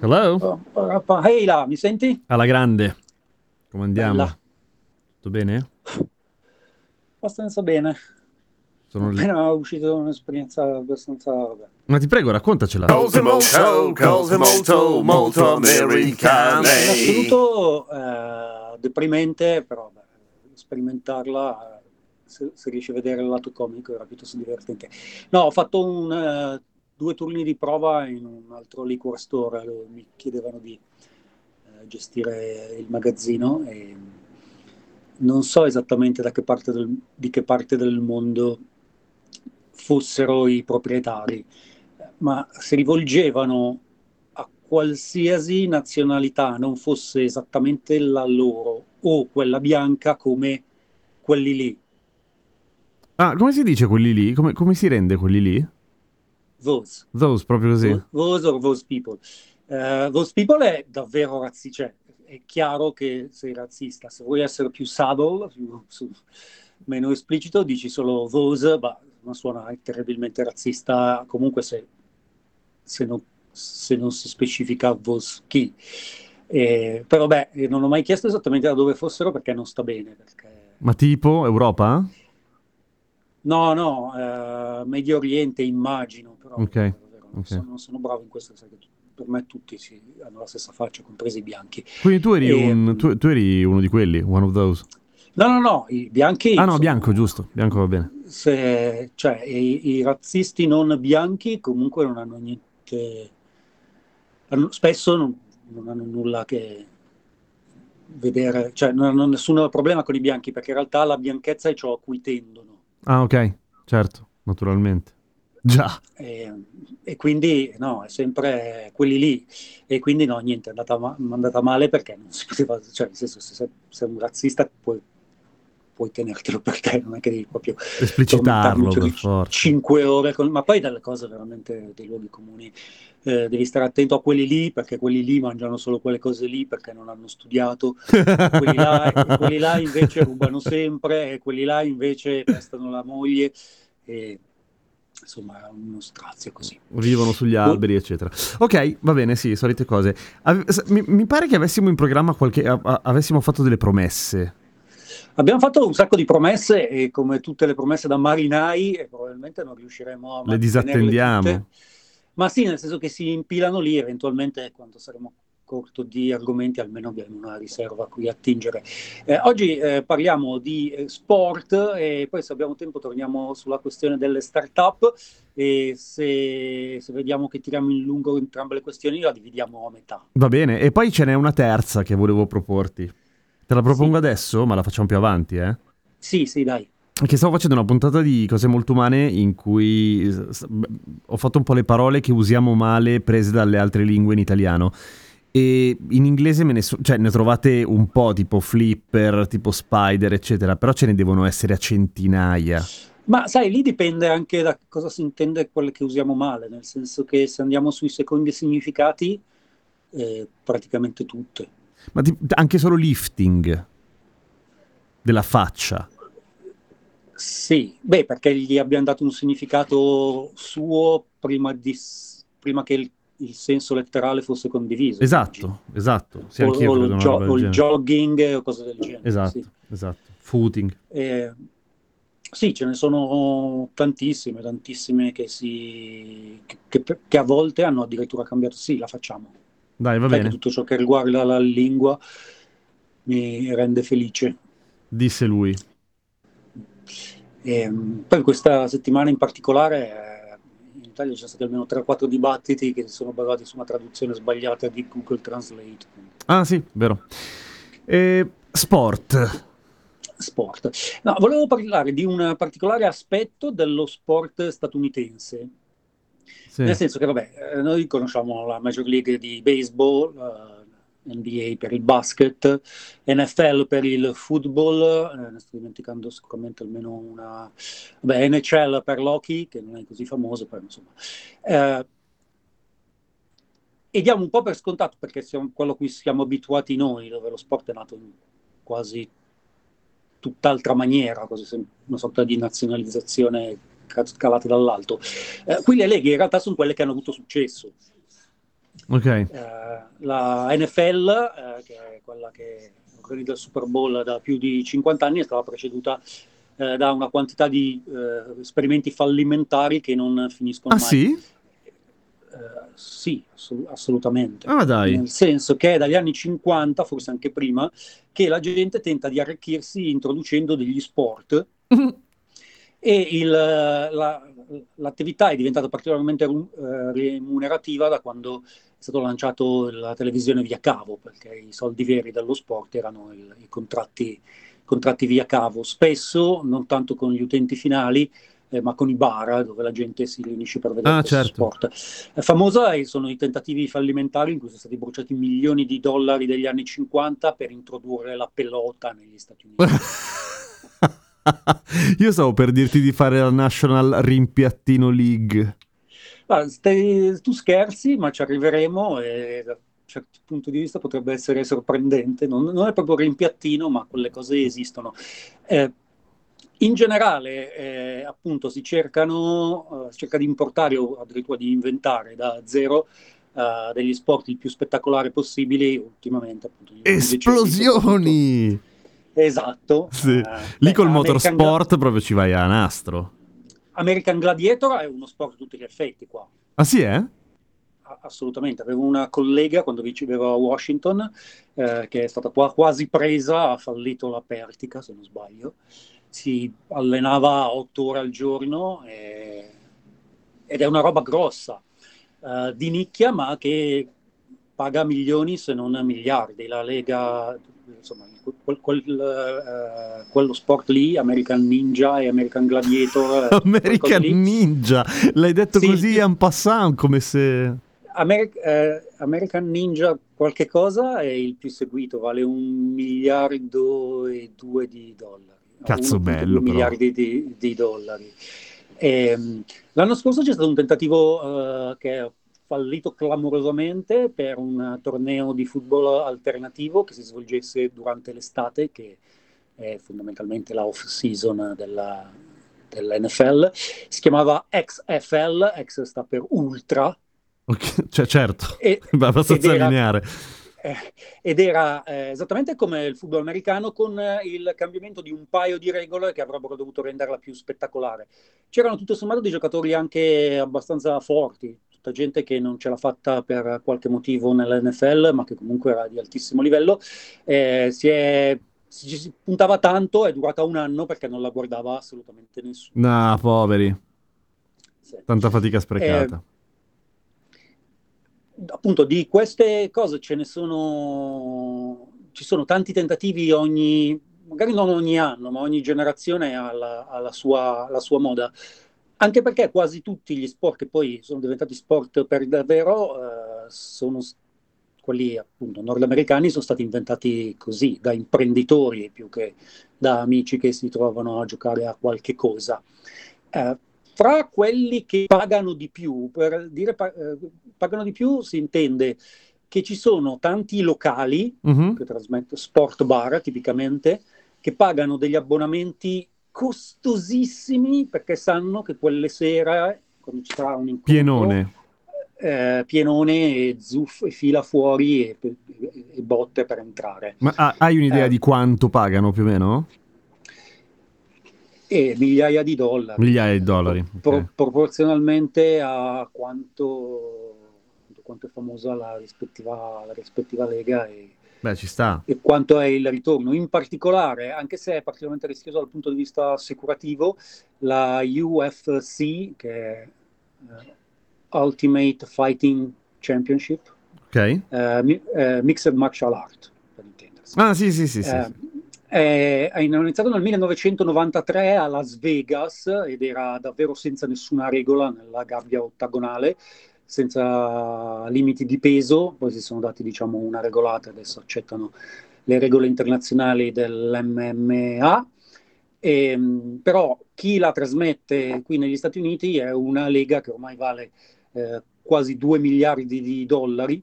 Hello? Ehi là, mi senti? Alla grande. Come andiamo? Bella. Tutto bene? Abbastanza bene. Sono lì. Appena uscito da un'esperienza abbastanza... Vabbè. Ma ti prego, raccontacela. Cose molto, cose molto, molto In americane. assoluto eh, deprimente, però beh, sperimentarla, eh, se, se riesci a vedere il lato comico, era piuttosto divertente. No, ho fatto un, eh, due turni di prova in un altro liquor store, dove mi chiedevano di eh, gestire il magazzino e non so esattamente da che parte del, di che parte del mondo fossero i proprietari, ma si rivolgevano a qualsiasi nazionalità non fosse esattamente la loro o quella bianca come quelli lì. Ah, come si dice quelli lì? Come, come si rende quelli lì? Those. Those, proprio così. Those or those people. Eh, those people è davvero razzista, cioè è chiaro che sei razzista. Se vuoi essere più subtle, più, su- meno esplicito, dici solo those, ma non suona terribilmente razzista comunque se, se non, se non si specifica those chi. Eh, però beh, non ho mai chiesto esattamente da dove fossero perché non sta bene. Perché... Ma tipo Europa? No, no, eh, Medio Oriente immagino, però Ok, non, non ok. sono, sono bravo in questo, sai che per me tutti si- hanno la stessa faccia, compresi i bianchi. Quindi tu eri, E- un, tu, tu eri uno di quelli, one of those. No, no, no, i bianchi... Ah no, sono- bianco, giusto. Bianco va bene. se- cioè, i, i razzisti non bianchi comunque non hanno niente... hanno- spesso non, non hanno nulla che vedere, cioè non hanno nessun problema con i bianchi, perché in realtà la bianchezza è ciò a cui tendono. Ah, ok. Certo, naturalmente. Già. E, e quindi no, è sempre quelli lì. E quindi no, niente, è andata, ma- è andata male perché non si poteva, cioè nel senso se sei, sei un razzista puoi, puoi tenertelo per te, non è che devi proprio Esplicitarlo per forza. 5 ore, con- ma poi dalle cose veramente dei luoghi comuni. eh, devi stare attento a quelli lì perché quelli lì mangiano solo quelle cose lì perché non hanno studiato, quelli là, quelli là invece rubano sempre e quelli là invece prestano la moglie e insomma è uno strazio così. Vivono sugli alberi, eccetera. Ok, va bene, sì, solite cose. Ave- mi, mi pare che avessimo in programma qualche. a- a- avessimo fatto delle promesse. Abbiamo fatto un sacco di promesse e come tutte le promesse da marinai e probabilmente non riusciremo a Le disattendiamo. tutte. Ma sì, nel senso che si impilano lì, eventualmente quando saremo corto di argomenti almeno abbiamo una riserva a cui attingere. Eh, oggi eh, parliamo di eh, sport e poi se abbiamo tempo torniamo sulla questione delle start-up e se, se vediamo che tiriamo in lungo entrambe le questioni la dividiamo a metà. Va bene, e poi ce n'è una terza che volevo proporti. Te la propongo Sì. adesso, ma la facciamo più avanti, eh? Sì, sì, dai. Che stavo facendo una puntata di cose molto umane in cui ho fatto un po' le parole che usiamo male prese dalle altre lingue in italiano. E in inglese me ne, so- cioè, ne trovate un po' tipo flipper, tipo spider, eccetera, però ce ne devono essere a centinaia. Ma sai, lì dipende anche da cosa si intende quelle che usiamo male, nel senso che se andiamo sui secondi significati, eh, praticamente tutte. Ma ti- anche solo lifting della faccia. Sì, beh, perché gli abbiamo dato un significato suo prima, di, prima che il, il senso letterale fosse condiviso. Esatto, esatto. Sì, O, o il, gio- o il jogging o cose del genere. Esatto, sì. esatto. Footing. Eh, sì, ce ne sono tantissime, tantissime che, si, che, che- che a volte hanno addirittura cambiato. Sì, la facciamo. Dai, va bene. tutto ciò che riguarda la lingua mi rende felice. Disse lui. E, mh, poi questa settimana in particolare eh, in Italia ci sono stati almeno 3-4 dibattiti che sono basati su una traduzione sbagliata di Google Translate. Ah, sì, vero. Eh, sport. sport. No, volevo parlare di un particolare aspetto dello sport statunitense. Sì. Nel senso che, vabbè, eh, noi conosciamo la Major League di baseball, eh, NBA per il basket, NFL per il football, eh, ne sto dimenticando sicuramente almeno una, vabbè, NHL per l'hockey, che non è così famoso, però insomma. Eh, e diamo un po' per scontato, perché siamo quello a cui siamo abituati noi, dove lo sport è nato in quasi tutt'altra maniera, quasi una sorta di nazionalizzazione ca- calata dall'alto. Eh, qui le leghe in realtà sono quelle che hanno avuto successo. Ok. Eh, la NFL, eh, che è quella che organizza il Super Bowl da più di 50 anni, è stata preceduta eh, da una quantità di esperimenti fallimentari che non finiscono Ah mai. sì? Sì, assolut- assolutamente. Ah dai. Nel senso che è dagli anni 50, forse anche prima, che la gente tenta di arricchirsi introducendo degli sport e il, la- l'attività è diventata particolarmente eh, remunerativa da quando è stato lanciato la televisione via cavo, perché i soldi veri dello sport erano il- i contratti, contratti via cavo, spesso non tanto con gli utenti finali, eh, ma con i bar dove la gente si riunisce per vedere Ah, questo certo. sport. Eh, Famosa sono i tentativi fallimentari in cui sono stati bruciati milioni di dollari degli anni 50 per introdurre la pelota negli Stati Uniti. Io stavo per dirti di fare la National Rimpiattino League. Guarda, stai- tu scherzi, ma ci arriveremo e da un certo punto di vista potrebbe essere sorprendente. Non, non è proprio rimpiattino, ma quelle cose esistono. Eh, in generale, eh, appunto, si cercano, eh, cerca di importare o addirittura di inventare da zero eh, degli sport il più spettacolari possibili. Ultimamente, appunto, Esplosioni! Esatto. Sì. Eh, Lì col motorsport proprio ci vai a nastro. American Gladiator è uno sport a tutti gli effetti qua. Ah sì, eh? Assolutamente, avevo una collega quando vivevo a Washington eh, che è stata qua quasi presa, ha fallito la Pertica se non sbaglio, si allenava otto ore al giorno e- ed è una roba grossa, eh, di nicchia ma che paga milioni se non miliardi. La Lega, insomma, quel- quel- eh, quello sport lì, American Ninja e American Gladiator. eh, American Ninja. L'hai detto Sì. così en passant, come se... Ameri- eh, American Ninja qualche cosa è il più seguito, vale un miliardo e due di dollari. Cazzo 1,2 bello, però. miliardi di, di dollari. Ehm, l'anno scorso c'è stato un tentativo eh, che è fallito clamorosamente per un torneo di football alternativo che si svolgesse durante l'estate, che è fondamentalmente la off-season della, dell'NFL. Si chiamava XFL, X sta per Ultra, Ok, Cioè, certo. e- abbastanza ed era- lineare. eh, ed era eh, esattamente come il football americano con eh, il cambiamento di un paio di regole che avrebbero dovuto renderla più spettacolare. C'erano tutto sommato dei giocatori anche abbastanza forti, tutta gente che non ce l'ha fatta per qualche motivo nell'NFL, ma che comunque era di altissimo livello. Eh, si, è, ci si puntava tanto, è durata un anno perché non la guardava assolutamente nessuno. No, poveri. Sì. Tanta fatica sprecata. appunto di queste cose ce ne sono ci sono tanti tentativi ogni magari non ogni anno ma ogni generazione ha la, ha la sua, la sua moda anche perché quasi tutti gli sport che poi sono diventati sport per davvero eh, sono quelli appunto nordamericani sono stati inventati così da imprenditori più che da amici che si trovano a giocare a qualche cosa Eh, fra quelli che pagano di più, per dire pa- eh, pagano di più si intende che ci sono tanti locali Mhm. che trasmettono sport bar tipicamente che pagano degli abbonamenti costosissimi perché sanno che quelle sere quando ci sarà un incontro Pienone. eh, pienone e zuff e fila fuori e, e- e botte per entrare Ma ha- hai un'idea Eh. di quanto pagano più o meno? e migliaia di dollari Migliaia di dollari. Pro- ok. proporzionalmente a quanto, quanto è famosa la rispettiva, la rispettiva lega e, Beh, ci sta. e quanto è il ritorno. In particolare, anche se è particolarmente rischioso dal punto di vista assicurativo, la UFC, che è eh, Ultimate Fighting Championship, Ok. eh, mi- eh, Mixed Martial Art, per intendersi. Ah, sì, sì, sì, sì. Eh, sì. È, è iniziato nel 1993 a Las Vegas ed era davvero senza nessuna regola nella gabbia ottagonale, senza limiti di peso, poi si sono dati diciamo una regolata, adesso accettano le regole internazionali dell'MMA. E, ehm, però chi la trasmette qui negli Stati Uniti è una lega che ormai vale eh, quasi 2 miliardi di dollari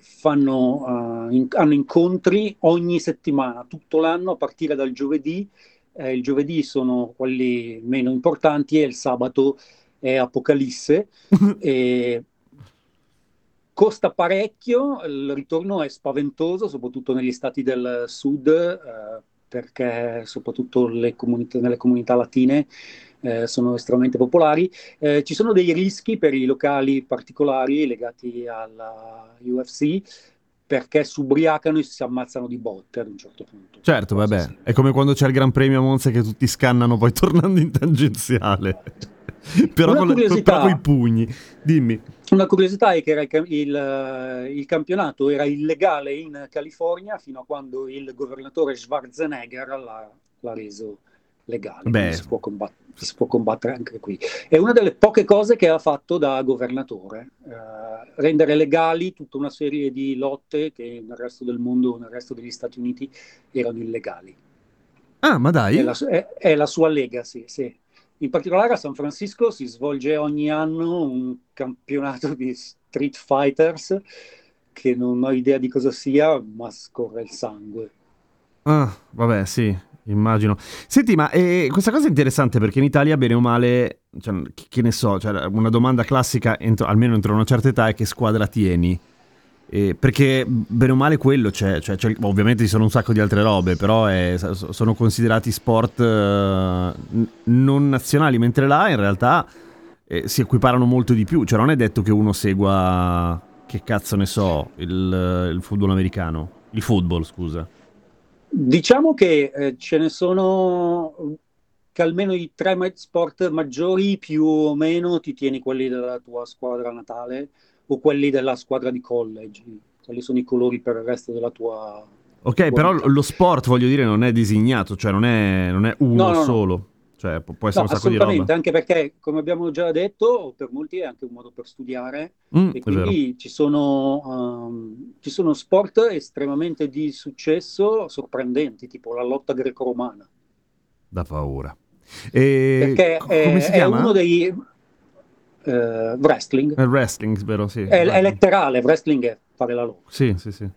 fanno, uh, in, hanno incontri ogni settimana, tutto l'anno, a partire dal giovedì. Eh, il giovedì sono quelli meno importanti e il sabato è Apocalisse. e costa parecchio, il ritorno è spaventoso, soprattutto negli stati del sud, eh, perché soprattutto comunità, nelle comunità latine eh, sono estremamente popolari. Eh, ci sono dei rischi per i locali particolari legati alla UFC perché si ubriacano e si ammazzano di botte ad un certo punto. Certo, vabbè, è come quando c'è il Gran Premio a Monza che tutti scannano poi tornando in tangenziale. però, con, però con i pugni. Dimmi. Una curiosità è che il, il, il, campionato era illegale in California fino a quando il governatore Schwarzenegger l'ha, l'ha reso legale. Si può, combat- si, può combattere anche qui. È una delle poche cose che ha fatto da governatore, eh, rendere legali tutta una serie di lotte che nel resto del mondo, nel resto degli Stati Uniti, erano illegali. Ah, ma dai! È la, è, è la sua legacy, sì. In particolare a San Francisco si svolge ogni anno un campionato di Street Fighters che non ho idea di cosa sia, ma scorre il sangue. Ah, vabbè, sì, Immagino. Senti, ma eh, questa cosa è interessante perché in Italia, bene o male, cioè, che ne so, cioè, una domanda classica, entro, almeno entro una certa età, è che squadra tieni? Eh, perché bene o male quello c'è, cioè, c'è, ovviamente ci sono un sacco di altre robe, però è, sono considerati sport eh, non nazionali, mentre là in realtà eh, si equiparano molto di più, cioè non è detto che uno segua, che cazzo ne so, il, il football americano, il football scusa. Diciamo che eh, ce ne sono che almeno i tre sport maggiori più o meno ti tieni quelli della tua squadra natale o quelli della squadra di college. Quelli sono i colori per il resto della tua... Ok, però lo sport, voglio dire, non è designato, cioè non è, non è uno no, no, solo. No. Cioè, può essere no, un sacco di roba. anche perché, come abbiamo già detto, per molti è anche un modo per studiare mm, e quindi ci sono, um, ci sono, sport estremamente di successo sorprendenti, tipo la lotta greco-romana. Da paura. E perché come è, si chiama? è uno dei... Uh, wrestling. È wrestling, vero, sì. È, è letterale, wrestling è fare la lotta. Sì, sì, sì.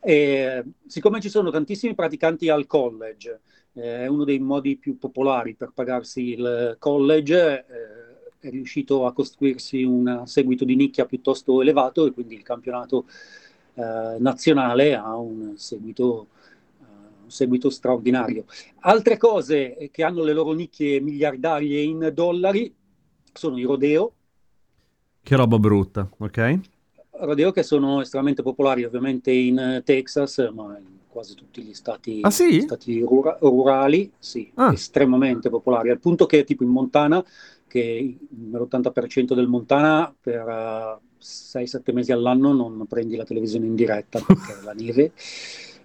E, siccome ci sono tantissimi praticanti al college, eh, è uno dei modi più popolari per pagarsi il college, eh, è riuscito a costruirsi un seguito di nicchia piuttosto elevato e quindi il campionato eh, nazionale ha un seguito, un seguito straordinario. Altre cose che hanno le loro nicchie miliardarie in dollari sono i rodeo. Che roba brutta, ok? Rodeo che sono estremamente popolari ovviamente in Texas, ma in quasi tutti gli stati, ah, sì? stati rura- rurali, sì, ah. estremamente popolari, al punto che tipo in Montana, che l'80% del Montana per uh, eh, 6-7 mesi all'anno non prendi la televisione in diretta perché è la neve,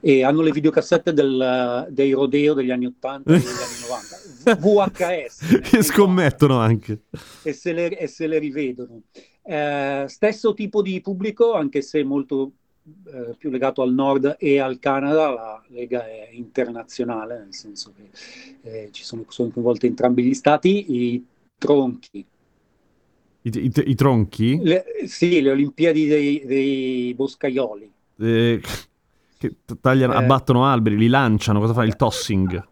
e hanno le videocassette del, dei rodeo degli anni 80 e degli anni 90, VHS. che scommettono anche. E se le, e se le rivedono. Eh, stesso tipo di pubblico, anche se molto eh, più legato al nord e al Canada, la Lega è internazionale, nel senso che eh, ci sono, sono coinvolti entrambi gli stati, i tronchi. I, i, i tronchi? Le, sì, le Olimpiadi dei, dei boscaioli. Eh, che tagliano, eh, abbattono alberi, li lanciano, cosa fa il tossing?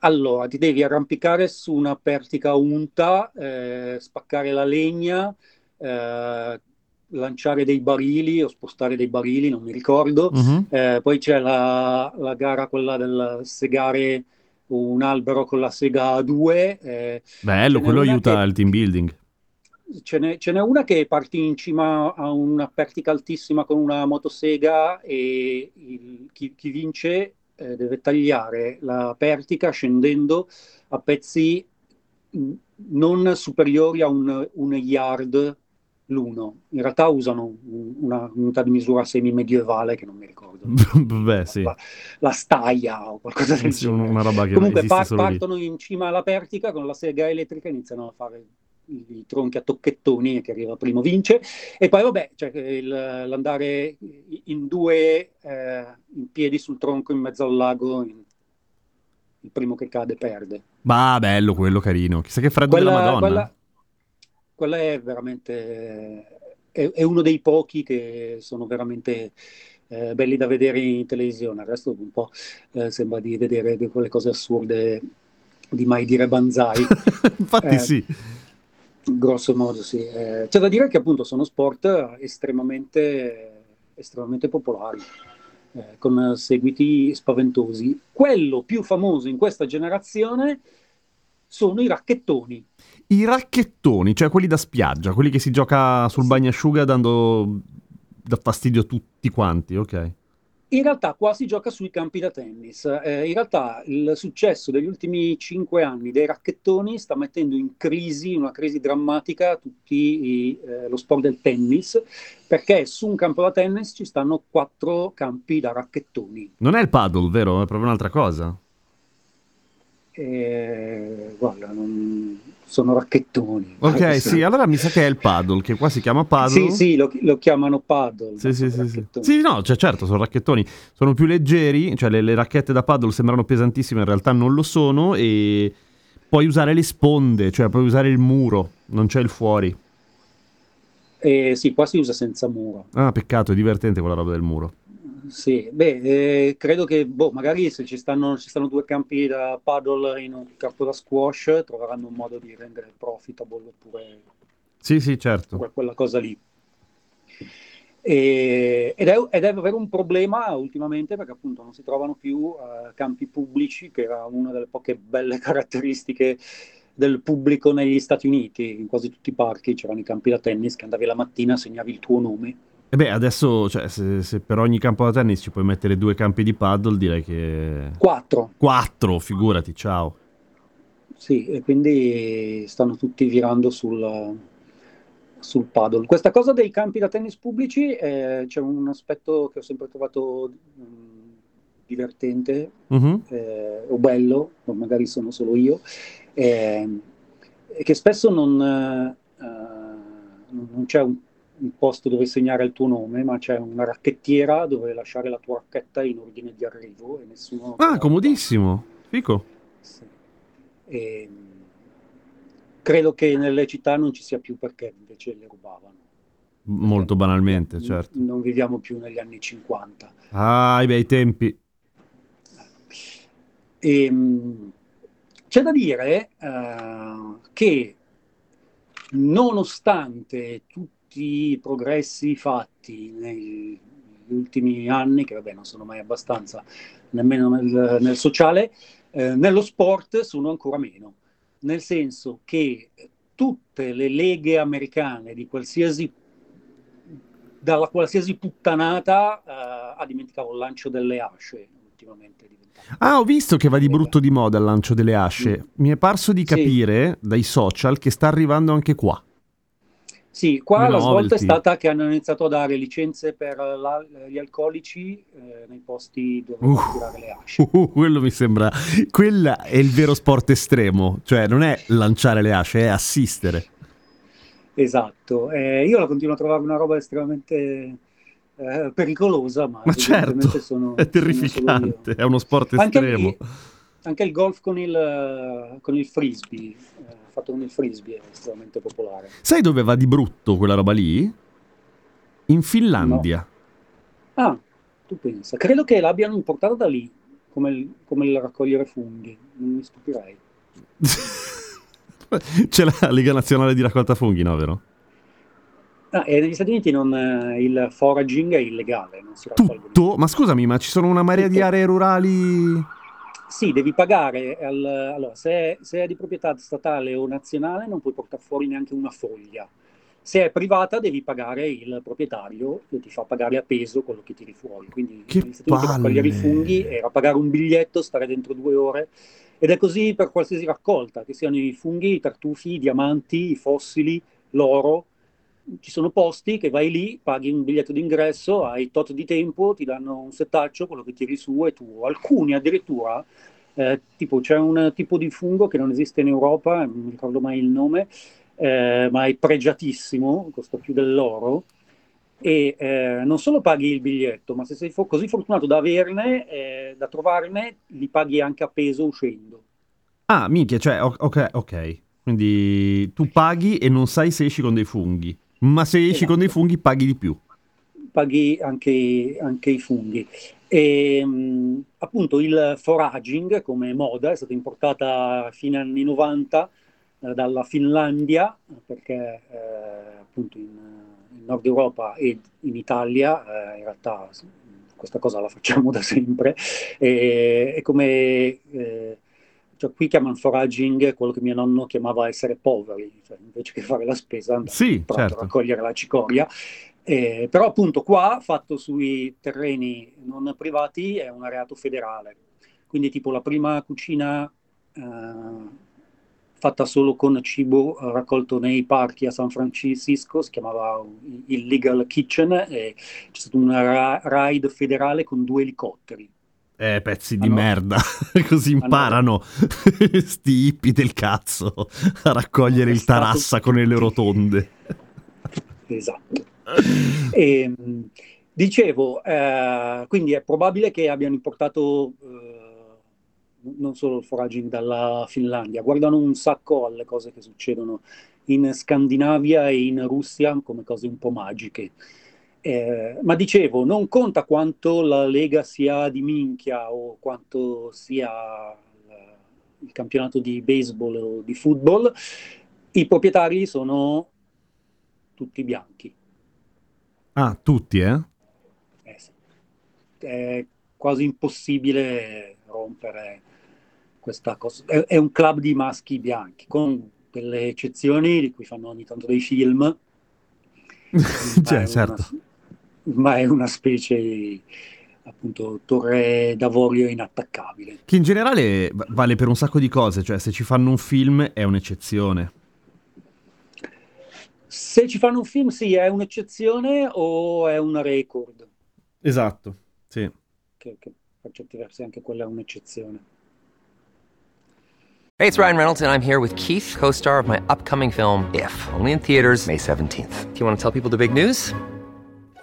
Allora, ti devi arrampicare su una pertica unta, eh, spaccare la legna, eh, lanciare dei barili o spostare dei barili, non mi ricordo. Uh-huh. Eh, poi c'è la, la, gara, quella del segare un albero con la sega a due. Eh, Bello, quello aiuta che... il team building. Ce n'è, ce n'è, una che parti in cima a una pertica altissima con una motosega e il, chi, chi, vince eh, deve tagliare la pertica scendendo a pezzi non superiori a un, un yard l'uno. In realtà usano un- una unità di misura semi-medievale che non mi ricordo. Beh, sì. La, la staia o qualcosa del Sì, genere. una roba che Comunque par- solo lì. partono in cima alla Pertica con la sega elettrica, iniziano a fare i, tronchi a tocchettoni e chi arriva primo vince. E poi vabbè, cioè, il- l'andare in due eh, in piedi sul tronco in mezzo al lago, in- il primo che cade perde. Ma bello quello, carino. Chissà che freddo della Madonna. quella- quella è veramente è, è uno dei pochi che sono veramente eh, belli da vedere in televisione. Il resto un po' eh, sembra di vedere quelle cose assurde di mai dire banzai. Infatti Eh, sì. Grosso modo, sì. Eh, c'è da dire che appunto sono sport estremamente, estremamente popolari, eh, con seguiti spaventosi. Quello più famoso in questa generazione sono i racchettoni. I racchettoni, cioè quelli da spiaggia, quelli che si gioca sul bagnasciuga dando da fastidio a tutti quanti, ok. In realtà qua si gioca sui campi da tennis. Eh, in realtà il successo degli ultimi cinque anni dei racchettoni sta mettendo in crisi, una crisi drammatica, tutti eh, lo sport del tennis, perché su un campo da tennis ci stanno quattro campi da racchettoni. Non è il paddle, vero? È proprio un'altra cosa. E, guarda, non- sono racchettoni. Ok, sì, allora mi sa che è il paddle, che qua si chiama paddle. Sì, sì, lo, lo chiamano paddle. Sì, sì, sì, sì. no, cioè, certo, sono racchettoni. Sono più leggeri, cioè le, le racchette da paddle sembrano pesantissime, in realtà non lo sono e puoi usare le sponde, cioè puoi usare il muro, non c'è il fuori. E sì, qua si usa senza muro. Ah, peccato, è divertente quella roba del muro. Sì, beh, eh, credo che boh, magari se ci stanno, ci stanno due campi da paddle in un campo da squash, troveranno un modo di rendere profitable oppure Sì, sì, certo. que- quella cosa lì. E- ed, è, ed è davvero un problema ultimamente perché appunto non si trovano più eh, campi pubblici, che era una delle poche belle caratteristiche del pubblico negli Stati Uniti. In quasi tutti i parchi c'erano i campi da tennis che andavi la mattina, segnavi il tuo nome. E beh, adesso, cioè, se, se per ogni campo da tennis ci puoi mettere due campi di paddle, direi che... Quattro. Quattro, figurati, ciao. Sì, e quindi stanno tutti virando sul, sul paddle. Questa cosa dei campi da tennis pubblici eh, c'è un aspetto che ho sempre trovato mh, divertente Mhm. eh, o bello, o magari sono solo io, è che spesso eh, non- non c'è un, un posto dove segnare il tuo nome, ma c'è una racchettiera dove lasciare la tua racchetta in ordine di arrivo e nessuno... Ah, comodissimo. Fico. sì. E, mh, credo che nelle città non ci sia più perché invece le rubavano. Molto banalmente, N- certo. Non viviamo più negli anni 50. Ah, i bei tempi. E, mh, c'è da dire eh, che nonostante tutti i progressi fatti negli ultimi anni, che vabbè non sono mai abbastanza nemmeno nel, nel sociale, eh, nello sport sono ancora meno, nel senso che tutte le leghe americane di qualsiasi dalla qualsiasi puttanata eh, ah dimenticavo il lancio delle asce ultimamente Ah, ho visto che va di brutto di moda il lancio delle asce. Mi è parso di Sì. capire dai social che sta arrivando anche qua. Sì, qua la svolta è stata che hanno iniziato a dare licenze per la- gli alcolici eh, nei posti dove Uh. tirare le asce. Uh, quello mi sembra. Quella è il vero sport estremo. Cioè, non è lanciare le asce, è assistere. Esatto, Eh, io la continuo a trovare una roba estremamente eh, pericolosa, ma, Ma certo, sono, è sono terrificante. È uno sport Anche estremo. il, anche il golf con il, con il frisbee, eh, fatto con il frisbee, è estremamente popolare. Sai dove va di brutto quella roba lì? In Finlandia. Ah, tu pensa, credo che l'abbiano importata da lì, come il, come il raccogliere funghi, non mi stupirei. C'è la Lega Nazionale di Raccolta Funghi, no, vero? Ah, e negli Stati Uniti non, eh, il foraging è illegale, non si. Tutto? Ma scusami, ma ci sono una marea di Tutto. aree rurali. Sì, devi pagare, al- allora, se è, se è di proprietà statale o nazionale non puoi portare fuori neanche una foglia. Se è privata devi pagare il proprietario che ti fa pagare a peso quello che tiri fuori. Quindi Che palle! raccogliere i funghi era pagare un biglietto, stare dentro due ore. Ed è così per qualsiasi raccolta, che siano i funghi, i tartufi, i diamanti, i fossili, l'oro. Ci sono posti che vai lì, paghi un biglietto d'ingresso, hai tot di tempo, ti danno un settaccio, quello che tiri su è tuo. Alcuni addirittura, eh, tipo c'è un tipo di fungo che non esiste in Europa, non mi ricordo mai il nome, eh, ma è pregiatissimo, costa più dell'oro, e eh, non solo paghi il biglietto, ma se sei fo- così fortunato da averne, eh, da trovarne, li paghi anche a peso uscendo. Ah, minchia, cioè, ok, ok. Quindi tu paghi e non sai se esci con dei funghi. Ma se esci Esatto. con dei funghi paghi di più. paghi anche, anche i funghi. E, mh, appunto il foraging come moda è stata importata a fine anni 90 eh, dalla Finlandia, perché eh, appunto in, in Nord Europa e in Italia eh, in realtà questa cosa la facciamo da sempre. E, e come eh, cioè, qui chiamano foraging quello che mio nonno chiamava essere poveri, cioè invece che fare la spesa andare Sì, a certo. raccogliere la cicoria. Eh, però appunto qua, fatto sui terreni non privati, è un reato federale. Quindi tipo la prima cucina eh, fatta solo con cibo raccolto nei parchi a San Francisco si chiamava Illegal Kitchen e c'è stata una ra- raid federale con due elicotteri. Eh, pezzi di Hanno- merda. Così imparano sti hippie del cazzo a raccogliere il tarassa con le rotonde. Esatto. E, mh, dicevo, eh, quindi è probabile che abbiano importato eh, non solo il foraging dalla Finlandia, guardano un sacco alle cose che succedono in Scandinavia e in Russia come cose un po' magiche. Eh, ma dicevo, non conta quanto la Lega sia di minchia o quanto sia il, campionato di baseball o di football, i proprietari sono tutti bianchi. Ah, tutti, eh? Eh sì. È quasi impossibile rompere questa cosa. È, è un club di maschi bianchi, con delle eccezioni di cui fanno ogni tanto dei film. cioè, certo. Una, ma è una specie di appunto torre d'avorio inattaccabile. Che in generale va- vale per un sacco di cose, cioè se ci fanno un film è un'eccezione. Se ci fanno un film, sì, è un'eccezione o è un record? Esatto, sì. Che, che per certi versi anche quella è un'eccezione. Hey, it's Ryan Reynolds, and I'm here with Keith, co star of my upcoming film, If, only in theaters, May 17th. Do you want to tell people the big news?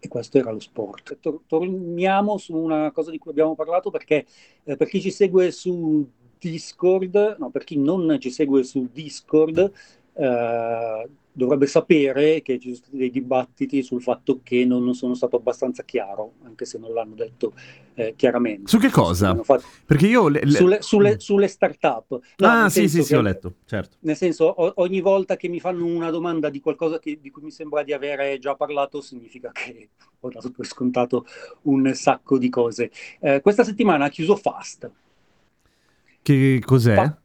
E questo era lo sport. Tor- torniamo su una cosa di cui abbiamo parlato perché eh, per chi ci segue su Discord, no, per chi non ci segue su Discord, eh, dovrebbe sapere che ci sono stati dei dibattiti sul fatto che non sono stato abbastanza chiaro, anche se non l'hanno detto eh, chiaramente. Su che cosa? Fatto- Perché io... le- le- Sulle, sulle- sulle start-up. No, ah, sì, sì, sì, che- ho letto, certo. nel senso, o- ogni volta che mi fanno una domanda di qualcosa che- di cui mi sembra di avere già parlato, significa che ho dato per scontato un sacco di cose. Eh, questa settimana ha chiuso Fast. Che cos'è? Fa-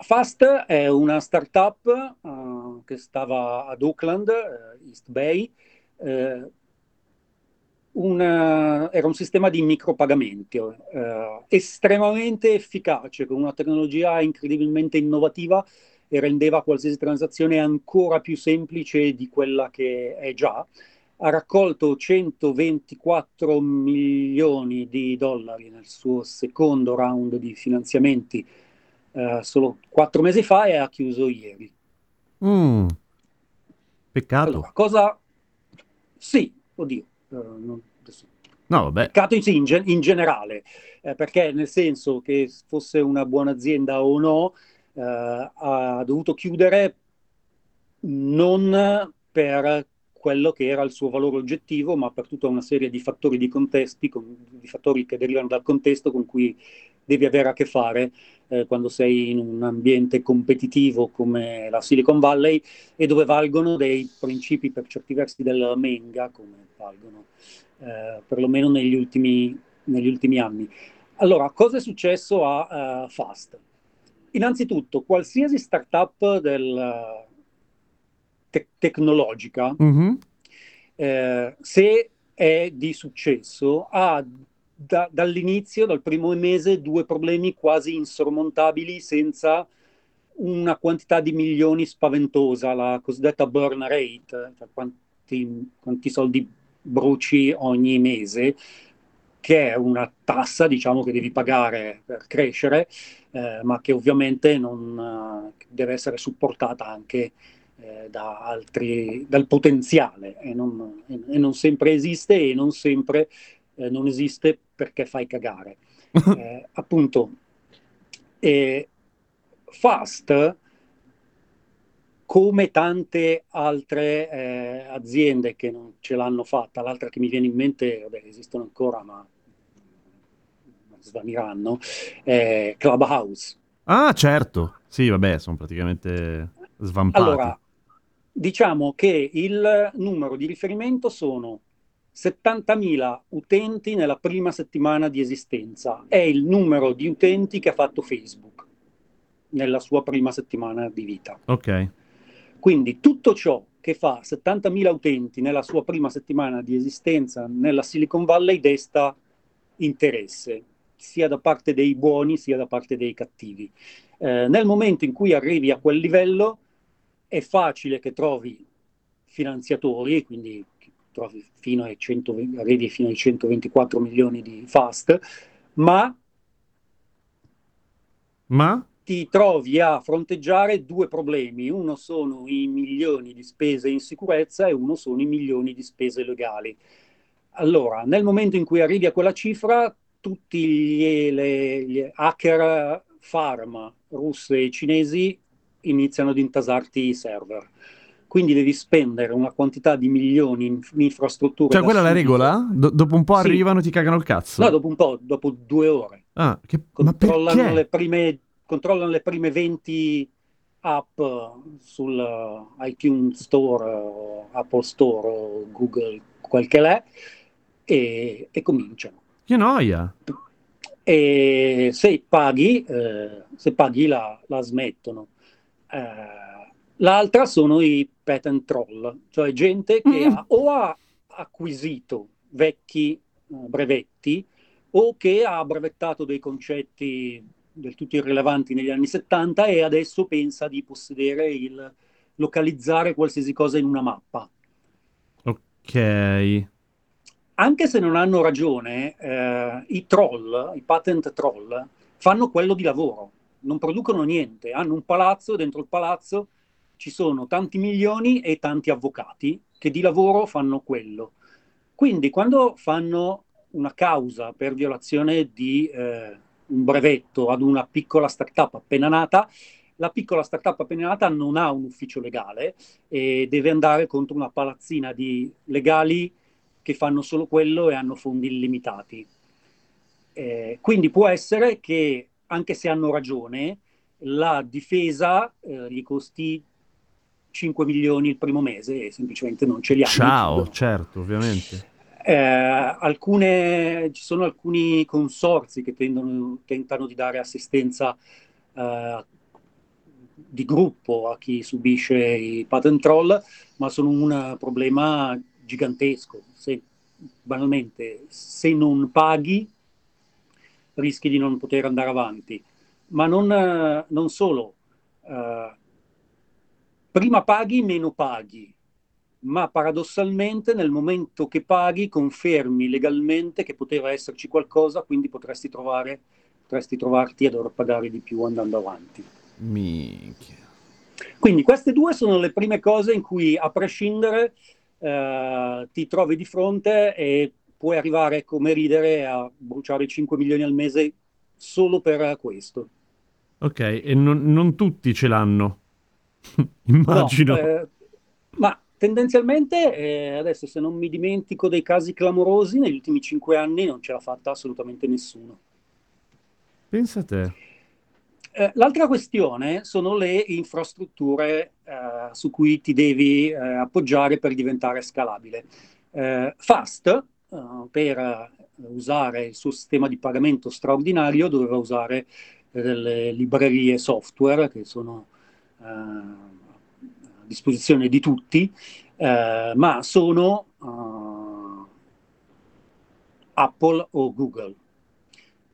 Fast è una startup eh, che stava ad Auckland, eh, East Bay. eh, una- era un sistema di micropagamenti eh, estremamente efficace, con una tecnologia incredibilmente innovativa e rendeva qualsiasi transazione ancora più semplice di quella che è già. Ha raccolto 124 milioni di dollari nel suo secondo round di finanziamenti eh, solo quattro mesi fa e ha chiuso ieri. Mm. Peccato. Allora, cosa... Sì, oddio, eh, non- No, vabbè. peccato in, in in generale, eh, perché nel senso che fosse una buona azienda o no, eh, ha dovuto chiudere non per quello che era il suo valore oggettivo, ma per tutta una serie di fattori di contesti, con- di fattori che derivano dal contesto con cui devi avere a che fare eh, quando sei in un ambiente competitivo come la Silicon Valley e dove valgono dei principi per certi versi del Menga, come valgono eh, perlomeno negli ultimi negli ultimi anni. Allora, cosa è successo a uh, Fast? Innanzitutto, qualsiasi startup del, te- tecnologica, mm-hmm. eh, se è di successo, ha da, dall'inizio, dal primo mese, due problemi quasi insormontabili senza una quantità di milioni spaventosa, la cosiddetta burn rate, cioè quanti, quanti soldi bruci ogni mese, che è una tassa diciamo, che devi pagare per crescere, eh, ma che ovviamente non, uh, deve essere supportata anche eh, da altri, dal potenziale e non, e non, sempre esiste e non sempre eh, non esiste perché fai cagare. Eh, appunto, Fast come tante altre eh, aziende che non ce l'hanno fatta, l'altra che mi viene in mente, vabbè, esistono ancora, ma svaniranno, è Clubhouse. Ah, certo. Sì, vabbè, sono praticamente svampati. Allora, diciamo che il numero di riferimento sono 70.000 utenti nella prima settimana di esistenza. È il numero di utenti che ha fatto Facebook nella sua prima settimana di vita. Ok. Quindi tutto ciò che fa 70.000 utenti nella sua prima settimana di esistenza nella Silicon Valley desta interesse, sia da parte dei buoni sia da parte dei cattivi. Eh, nel momento in cui arrivi a quel livello è facile che trovi finanziatori, quindi trovi fino ai 100, arrivi fino ai 124 milioni di fast, ma, ma? ti trovi a fronteggiare due problemi. Uno sono i milioni di spese in sicurezza e uno sono i milioni di spese legali. Allora, nel momento in cui arrivi a quella cifra, tutti gli, le, gli hacker farm russe e cinesi iniziano ad intasarti i server. Quindi devi spendere una quantità di milioni in, in infrastrutture. Cioè, quella è la regola? Do- dopo un po' sì. arrivano e ti cagano il cazzo? No, dopo un po', dopo due ore. Ah, che... controllano, le prime, controllano le prime 20 app sul iTunes Store, Apple Store, Google, quel che l'è, e, e cominciano. Che noia! E se paghi, eh, se paghi la, la smettono. Eh, l'altra sono i patent troll, cioè gente che mm. ha, o ha acquisito vecchi uh, brevetti o che ha brevettato dei concetti del tutto irrilevanti negli anni 70 e adesso pensa di possedere il localizzare qualsiasi cosa in una mappa. Ok anche se non hanno ragione, eh, i troll, i patent troll, fanno quello di lavoro, non producono niente, hanno un palazzo e dentro il palazzo ci sono tanti milioni e tanti avvocati che di lavoro fanno quello. Quindi quando fanno una causa per violazione di eh, un brevetto ad una piccola startup appena nata, la piccola startup appena nata non ha un ufficio legale e deve andare contro una palazzina di legali che fanno solo quello e hanno fondi illimitati. Eh, quindi può essere che, anche se hanno ragione, la difesa eh, gli costi 5 milioni il primo mese e semplicemente non ce li hanno. Ciao, certo, ovviamente. Eh, alcune, ci sono alcuni consorzi che tendono, tentano di dare assistenza eh, di gruppo a chi subisce i patent troll, ma sono un problema gigantesco. Se, banalmente, se non paghi, rischi di non poter andare avanti. Ma non, non solo. Uh, prima paghi, meno paghi. Ma paradossalmente nel momento che paghi confermi legalmente che poteva esserci qualcosa, quindi potresti, trovare, potresti trovarti a dover pagare di più andando avanti. Minchia. Quindi queste due sono le prime cose in cui, a prescindere, eh, ti trovi di fronte e puoi arrivare come ridere a bruciare 5 milioni al mese solo per questo. Ok, e non, non tutti ce l'hanno, immagino. No, eh, ma tendenzialmente, eh, adesso se non mi dimentico dei casi clamorosi, negli ultimi 5 anni non ce l'ha fatta assolutamente nessuno. Pensa a te. Eh, l'altra questione sono le infrastrutture eh, su cui ti devi eh, appoggiare per diventare scalabile. Fast, per usare il suo sistema di pagamento straordinario doveva usare delle librerie software che sono a disposizione di tutti, eh, ma sono uh, Apple o Google,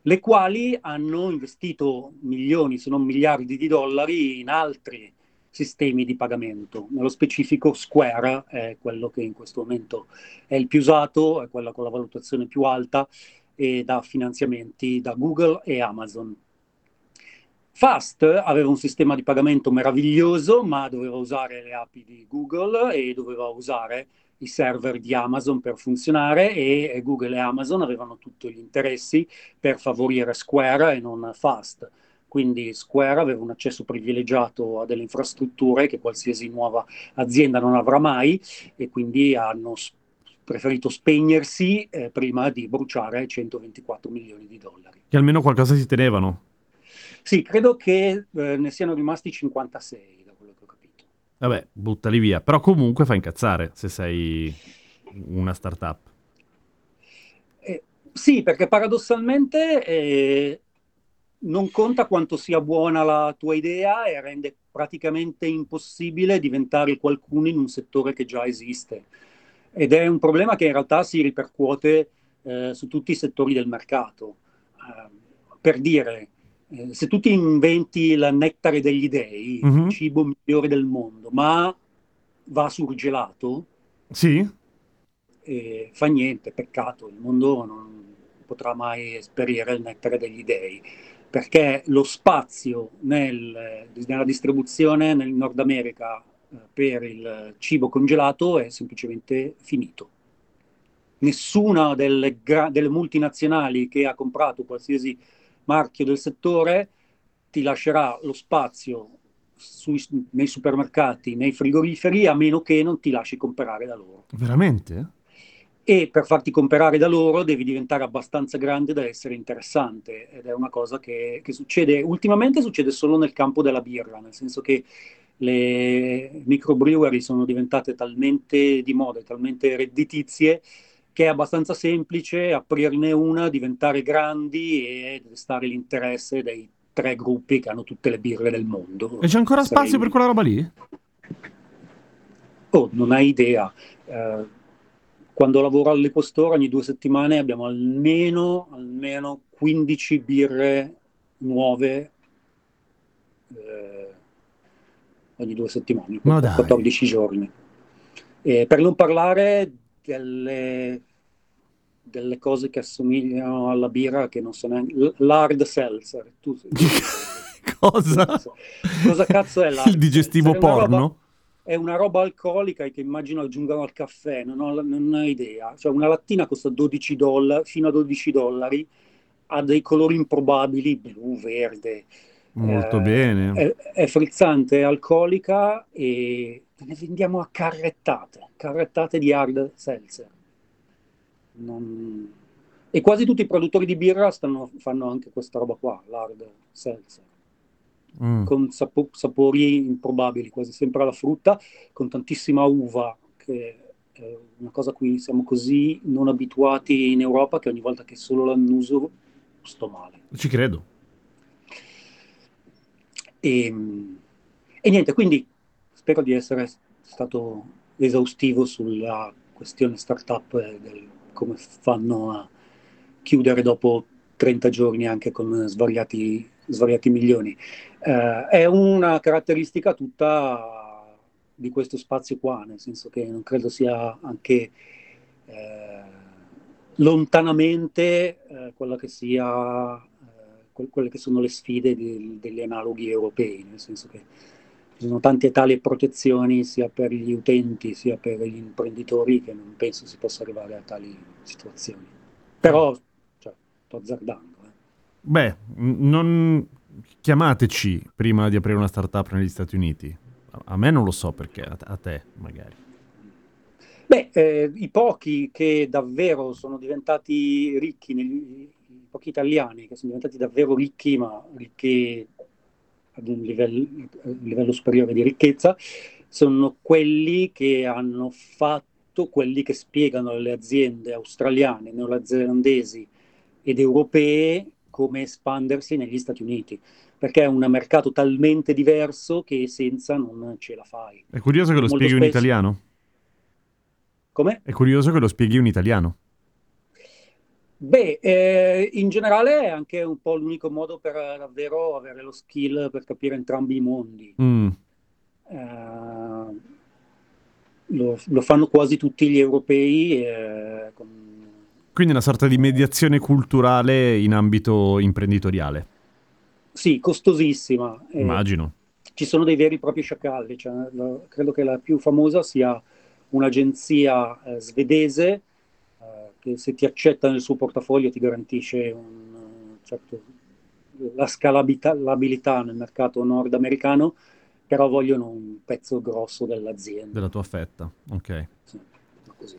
le quali hanno investito milioni, se non miliardi di dollari in altri sistemi di pagamento. Nello specifico Square è quello che in questo momento è il più usato, è quello con la valutazione più alta e dà finanziamenti da Google e Amazon. Fast aveva un sistema di pagamento meraviglioso, ma doveva usare le API di Google e doveva usare i server di Amazon per funzionare e Google e Amazon avevano tutti gli interessi per favorire Square e non Fast. Quindi Square aveva un accesso privilegiato a delle infrastrutture che qualsiasi nuova azienda non avrà mai e quindi hanno preferito spegnersi eh, prima di bruciare 124 milioni di dollari. Che almeno qualcosa si tenevano. Sì, credo che eh, ne siano rimasti 56, da quello che ho capito. Vabbè, buttali via. Però comunque fa incazzare se sei una startup. Eh, sì, perché paradossalmente eh, non conta quanto sia buona la tua idea e rende praticamente impossibile diventare qualcuno in un settore che già esiste. Ed è un problema che in realtà si ripercuote eh, su tutti i settori del mercato. Uh, per dire, eh, se tu ti inventi il nettare degli dei, mm-hmm. il cibo migliore del mondo, ma va surgelato, sì. eh, fa niente, peccato, il mondo non potrà mai esperire il nettare degli dei, perché lo spazio nel, nella distribuzione nel Nord America eh, per il cibo congelato è semplicemente finito. Nessuna delle, gra- delle multinazionali che ha comprato qualsiasi marchio del settore ti lascerà lo spazio sui, nei supermercati, nei frigoriferi, a meno che non ti lasci comprare da loro. Veramente? E per farti comprare da loro devi diventare abbastanza grande da essere interessante ed è una cosa che, che succede, ultimamente succede solo nel campo della birra, nel senso che le microbrewery sono diventate talmente di moda, talmente redditizie che è abbastanza semplice aprirne una, diventare grandi e destare l'interesse dei tre gruppi che hanno tutte le birre del mondo. E c'è ancora Sarei... spazio per quella roba lì? Oh, non hai idea. Eh, quando lavoro all'Epostore ogni due settimane abbiamo almeno, almeno 15 birre nuove eh, ogni due settimane, 14 giorni. E per non parlare delle, delle cose che assomigliano alla birra che non sono neanche l'hard seltzer. Tu, Cosa? Cosa cazzo è l'hard Il digestivo seltzer? porno? Roba, è una roba alcolica che immagino aggiungano al caffè, non ho, non ho idea. Cioè una lattina costa 12 dollari, fino a 12 dollari, ha dei colori improbabili, blu, verde. Molto eh, bene. È, è frizzante, è alcolica e ne vendiamo a carrettate, carrettate di hard seltzer. Non... E quasi tutti i produttori di birra stanno, fanno anche questa roba qua, l'hard seltzer. Mm. Con sapo- sapori improbabili, quasi sempre alla frutta, con tantissima uva, che è una cosa a cui siamo così non abituati in Europa che ogni volta che solo l'annuso sto male. Ci credo. E, ehm, e niente, quindi spero di essere stato esaustivo sulla questione startup e del come fanno a chiudere dopo 30 giorni anche con svariati, svariati milioni. Eh, è una caratteristica tutta di questo spazio qua, nel senso che non credo sia anche eh, lontanamente eh, quella che sia, quelle che sono le sfide di, degli analoghi europei, nel senso che ci sono tante tali protezioni sia per gli utenti sia per gli imprenditori che non penso si possa arrivare a tali situazioni. Però cioè, sto azzardando. Eh. Beh, non chiamateci prima di aprire una startup negli Stati Uniti. A me non lo so perché, a te magari. Beh, eh, i pochi che davvero sono diventati ricchi, negli, pochi italiani che sono diventati davvero ricchi, ma ricchi ad un livello, livello superiore di ricchezza, sono quelli che hanno fatto quelli che spiegano alle aziende australiane, neozelandesi ed europee come espandersi negli Stati Uniti, perché è un mercato talmente diverso che senza non ce la fai. È curioso che lo Molto spieghi in spesso- italiano. Come? È curioso che lo spieghi in italiano. Beh, eh, in generale è anche un po' l'unico modo per eh, davvero avere lo skill per capire entrambi i mondi. Mm. Eh, lo, lo fanno quasi tutti gli europei. eh, con- Quindi una sorta di mediazione culturale in ambito imprenditoriale, Sì, costosissima. eh, immagino. ci sono dei veri e propri sciacalli. cioè, la- credo che la più famosa sia un'agenzia eh, svedese eh, che se ti accetta nel suo portafoglio ti garantisce un, eh, certo, la scalabilità nel mercato nordamericano, però vogliono un pezzo grosso dell'azienda. Della tua fetta, ok. Sì, così.